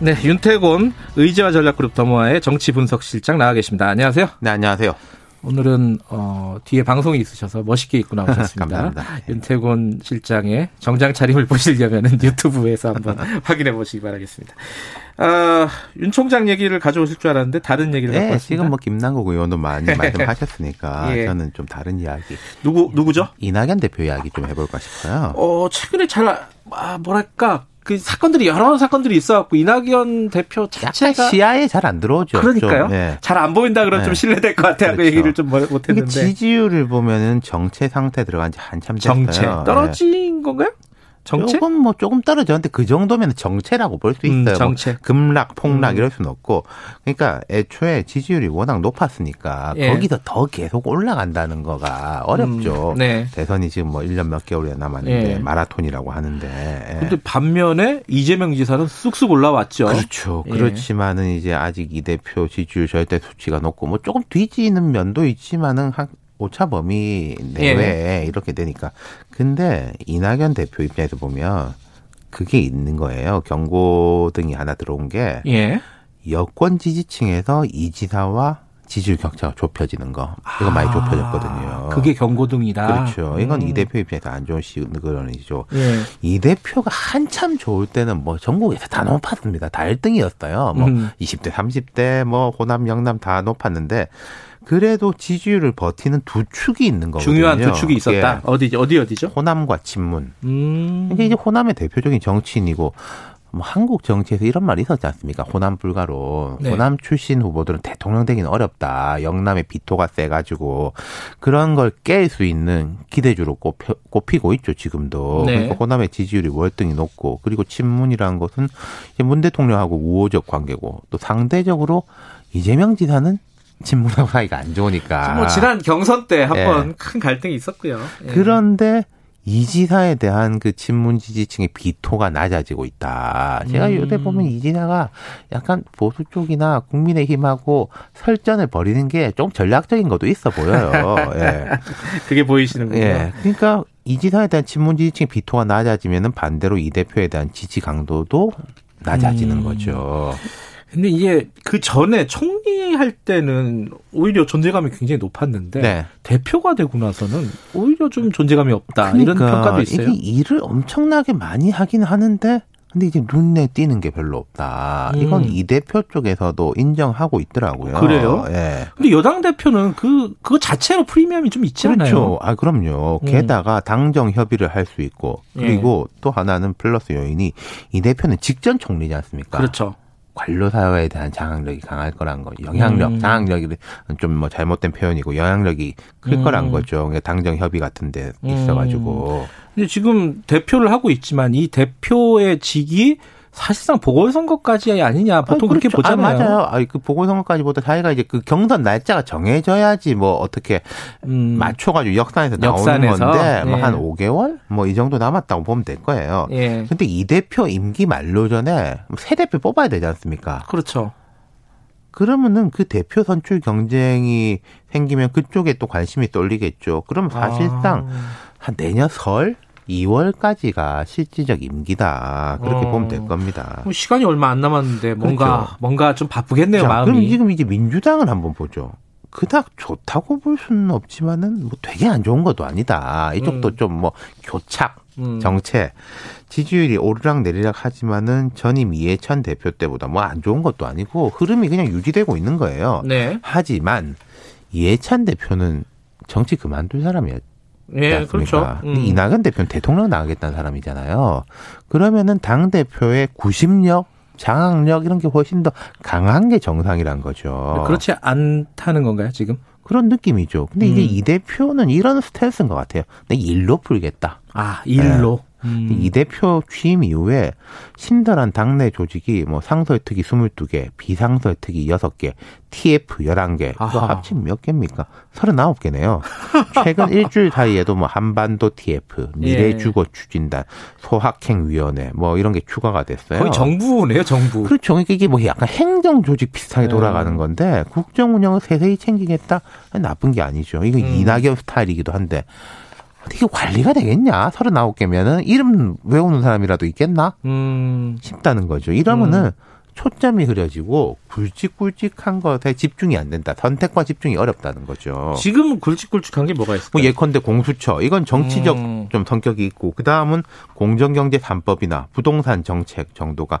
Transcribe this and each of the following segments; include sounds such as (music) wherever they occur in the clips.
네, 윤태곤 의지와 전략그룹 더모아의 정치 분석 실장 나와 계십니다. 안녕하세요. 네, 안녕하세요. 오늘은 어, 뒤에 방송이 있으셔서 멋있게 입고 나오셨습니다. (laughs) 감사합니다. 윤태곤 실장의 정장 차림을 (laughs) 보시려면 유튜브에서 한번 (laughs) 확인해 보시기 바라겠습니다. 아, 윤 총장 얘기를 가져오실 줄 알았는데 다른 얘기를 갖고 네, 왔습니다. 지금 뭐 김남국 의원도 많이 말씀하셨으니까 예. 저는 좀 다른 이야기. 누구 누구죠? 이낙연 대표 이야기 좀 해볼까 싶어요. 어, 최근에 잘 아, 뭐랄까 그 사건들이 여러 사건들이 있어갖고 이낙연 대표 자체가 시야에 잘 안 들어오죠. 그러니까요. 좀, 예. 잘안 보인다 그러면 네. 좀 신뢰될 것 같아요. 그 그렇죠. 얘기를 좀 뭐- 못했는데 지지율을 보면은 정체 상태 들어간 지 한참 됐어요. 정체 예. 떨어진 건가요? 정체? 조금 뭐 조금 떨어졌는데 그 정도면 정체라고 볼 수 있어요. 음, 뭐 정체. 급락, 폭락 음. 이럴 수는 없고. 그러니까 애초에 지지율이 워낙 높았으니까 예. 거기서 더 계속 올라간다는 거가 어렵죠. 음, 네. 대선이 지금 뭐 1년 몇 개월이 남았는데 예. 마라톤이라고 하는데. 예. 근데 반면에 이재명 지사는 쑥쑥 올라왔죠. 그렇죠. 예. 그렇지만은 이제 아직 이 대표 지지율 절대 수치가 높고 뭐 조금 뒤지는 면도 있지만은 한 오차 범위 내외에 이렇게 되니까. 근데 이낙연 대표 입장에서 보면 그게 있는 거예요. 경고등이 하나 들어온 게 예. 여권 지지층에서 이 지사와 지지율 격차가 좁혀지는 거. 이거 많이 아, 좁혀졌거든요. 그게 경고등이다. 그렇죠. 이건 음. 이 대표 입장에서 안 좋은 시그널이죠. 예. 이 대표가 한참 좋을 때는 뭐 전국에서 다 높았습니다. 다 1등이었어요. 뭐 음. 20대, 30대, 뭐 호남, 영남 다 높았는데 그래도 지지율을 버티는 두 축이 있는 거거든요. 중요한 두 축이 있었다. 예. 어디 어디 어디죠? 호남과 친문. 음. 이게 이제 호남의 대표적인 정치인이고 뭐 한국 정치에서 이런 말이 있었지 않습니까? 호남 불가로 네. 호남 출신 후보들은 대통령 되기는 어렵다. 영남의 비토가 세가지고 그런 걸 깰 수 있는 기대주로 꼽혀, 꼽히고 있죠 지금도. 네. 그러니까 호남의 지지율이 월등히 높고 그리고 친문이라는 것은 문 대통령하고 우호적 관계고 또 상대적으로 이재명 지사는 친문하고 사이가 안 좋으니까. 뭐 지난 경선 때한 예. 번큰 갈등이 있었고요. 예. 그런데 이 지사에 대한 그 친문 지지층의 비토가 낮아지고 있다. 제가 음. 요새 보면 이 지사가 약간 보수 쪽이나 국민의힘하고 설전을 벌이는 게 좀 전략적인 것도 있어 보여요. 예. (laughs) 그게 보이시는군요. 예. 그러니까 이 지사에 대한 친문 지지층의 비토가 낮아지면은 반대로 이 대표에 대한 지지 강도도 낮아지는 음. 거죠. 근데 이게 그 전에 총리 할 때는 오히려 존재감이 굉장히 높았는데 네. 대표가 되고 나서는 오히려 좀 존재감이 없다 이런 평가도 있어요. 그러니까 이게 일을 엄청나게 많이 하긴 하는데 근데 이제 눈에 띄는 게 별로 없다. 이건 음. 이 대표 쪽에서도 인정하고 있더라고요. 그래요? 예. 근데 여당 대표는 그 그거 자체로 프리미엄이 좀 있지? 그렇죠. 아, 그럼요. 음. 게다가 당정 협의를 할 수 있고 그리고 또 하나는 플러스 요인이 이 대표는 직전 총리지 않습니까? 그렇죠. 관료 사회에 대한 장악력이 강할 거란 거. 영향력, 음. 장악력이 좀 뭐 잘못된 표현이고 영향력이 클 음. 거란 거죠. 그러니까 당정 협의 같은 데 음. 있어가지고. 근데 지금 대표를 하고 있지만 이 대표의 직이 사실상 보궐선거까지 아니냐 보통 아니, 그렇게 그렇죠. 보잖아요. 아, 맞아요. 아, 그 보궐선거까지보다 자기가 이제 그 경선 날짜가 정해져야지 뭐 어떻게 음, 맞춰가지고 역산해서 나오는 역산해서. 건데 뭐 예. 한 5개월 뭐 이 정도 남았다고 보면 될 거예요. 예, 근데 이 대표 임기 만료 전에 새 대표 뽑아야 되지 않습니까? 그렇죠. 그러면은 그 대표 선출 경쟁이 생기면 그쪽에 또 관심이 쏠리겠죠. 그럼 사실상 아. 한 내년 설 2월까지가 실질적 임기다. 그렇게 어. 보면 될 겁니다. 뭐 시간이 얼마 안 남았는데 뭔가 그렇죠. 뭔가 좀 바쁘겠네요 자, 마음이. 그럼 지금 이제 민주당을 한번 보죠. 그닥 좋다고 볼 수는 없지만은 뭐 되게 안 좋은 것도 아니다. 이쪽도 음. 좀뭐 교착 음. 정체 지지율이 오르락 내리락 하지만은 전임 이해찬 대표 때보다 뭐 안 좋은 것도 아니고 흐름이 그냥 유지되고 있는 거예요. 네. 하지만 이해찬 대표는 정치 그만둘 사람이었지 예? 그렇죠. 음. 이낙연 대표는 대통령 나가겠다는 사람이잖아요. 그러면은 당 대표의 구심력, 장악력 이런 게 훨씬 더 강한 게 정상이란 거죠. 그렇지 않다는 건가요 지금? 그런 느낌이죠. 근데 이제 음. 이 대표는 이런 스탠스인 것 같아요. 내 일로 풀겠다. 아 일로. 네. 음. 이 대표 취임 이후에 신선한 당내 조직이 뭐 상설 특위 22개, 비상설 특위 6개, TF 11개, 이거 아하. 합치면 몇 개입니까? 39개네요. 최근 일주일 사이에도 뭐 한반도 TF, 예. 미래주거 추진단, 소확행위원회 뭐 이런 게 추가가 됐어요. 거의 정부네요, 정부. 그렇죠. 이게 뭐 약간 행정 조직 비슷하게 네. 돌아가는 건데 국정 운영을 세세히 챙기겠다? 나쁜 게 아니죠. 이거 음. 이낙연 스타일이기도 한데 어떻게 관리가 되겠냐? 39개면은 이름 외우는 사람이라도 있겠나? 음. 싶다는 거죠. 이러면은 초점이 흐려지고 굵직굵직한 것에 집중이 안 된다. 선택과 집중이 어렵다는 거죠. 지금 굵직굵직한 게 뭐가 있을까요? 뭐 예컨대 공수처 이건 정치적 음. 좀 성격이 있고 그 다음은 공정경제 3법이나 부동산 정책 정도가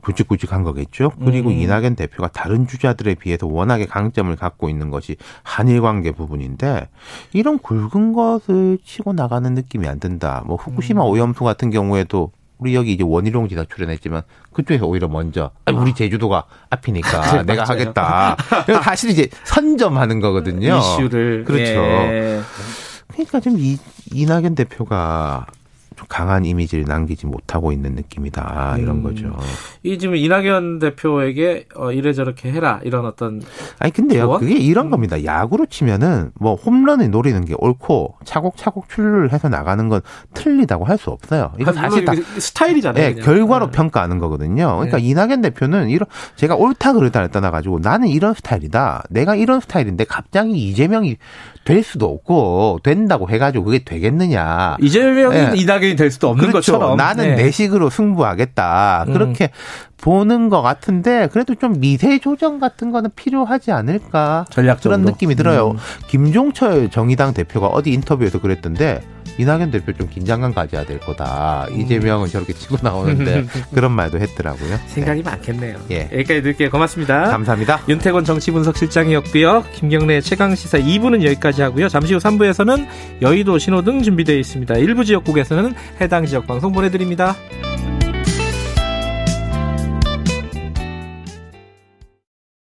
굵직굵직한 거겠죠. 그리고 음. 이낙연 대표가 다른 주자들에 비해서 워낙에 강점을 갖고 있는 것이 한일 관계 부분인데 이런 굵은 것을 치고 나가는 느낌이 안 든다. 뭐 후쿠시마 음. 오염수 같은 경우에도 우리 여기 이제 원희룡 지사 출연했지만 그쪽에서 오히려 먼저 아니, 우리 제주도가 앞이니까 (laughs) 내가 맞아요. 하겠다. (laughs) 사실 이제 선점하는 거거든요. 이슈를 그렇죠. 예. 그러니까 좀 이, 이낙연 대표가 좀 강한 이미지를 남기지 못하고 있는 느낌이다 이런 음. 거죠. 이 지금 이낙연 대표에게 어, 이래 저렇게 해라 이런 어떤 아니 근데요 조언? 그게 이런 음. 겁니다. 야구로 치면은 뭐 홈런을 노리는 게 옳고 차곡차곡 출루를 해서 나가는 건 틀리다고 할 수 없어요. 이거 사실 다 이게 스타일이잖아요. 예, 그냥. 결과로 네. 평가하는 거거든요. 그러니까 네. 이낙연 대표는 이런 제가 옳다 그르다를 떠나 가지고 나는 이런 스타일이다. 내가 이런 스타일인데 갑자기 이재명이 될 수도 없고 된다고 해가지고 그게 되겠느냐. 이재명이 예. 이낙연 이 될 수도 없는 그렇죠. 것처럼 나는 네. 내 식으로 승부하겠다. 음. 그렇게 보는 것 같은데 그래도 좀 미세 조정 같은 거는 필요하지 않을까 전략적으로 그런 느낌이 들어요. 음. 김종철 정의당 대표가 어디 인터뷰에서 그랬던데 이낙연 대표 좀 긴장감 가져야 될 거다. 음. 이재명은 저렇게 치고 나오는데 (laughs) 그런 말도 했더라고요. 생각이 많겠네요. 예. 여기까지 드릴게요. 고맙습니다. 네. 감사합니다. 윤태권 정치분석실장이었고요. 김경래 최강시사 2부는 여기까지 하고요. 잠시 후 3부에서는 여의도 신호등 준비되어 있습니다. 일부 지역국에서는 해당 지역 방송 보내드립니다.